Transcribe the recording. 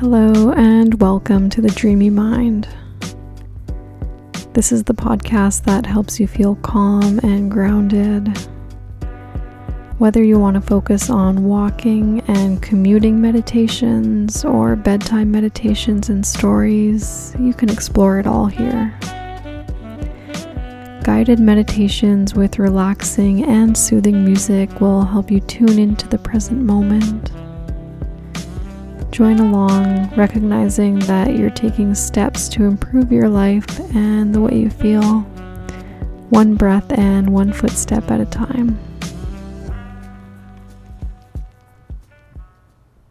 Hello, and welcome to the Dreamy Mind. This is the podcast that helps you feel calm and grounded. Whether you want to focus on walking and commuting meditations or bedtime meditations and stories, you can explore it all here. Guided meditations with relaxing and soothing music will help you tune into the present moment. Join along, recognizing that you're taking steps to improve your life and the way you feel, one breath and one footstep at a time.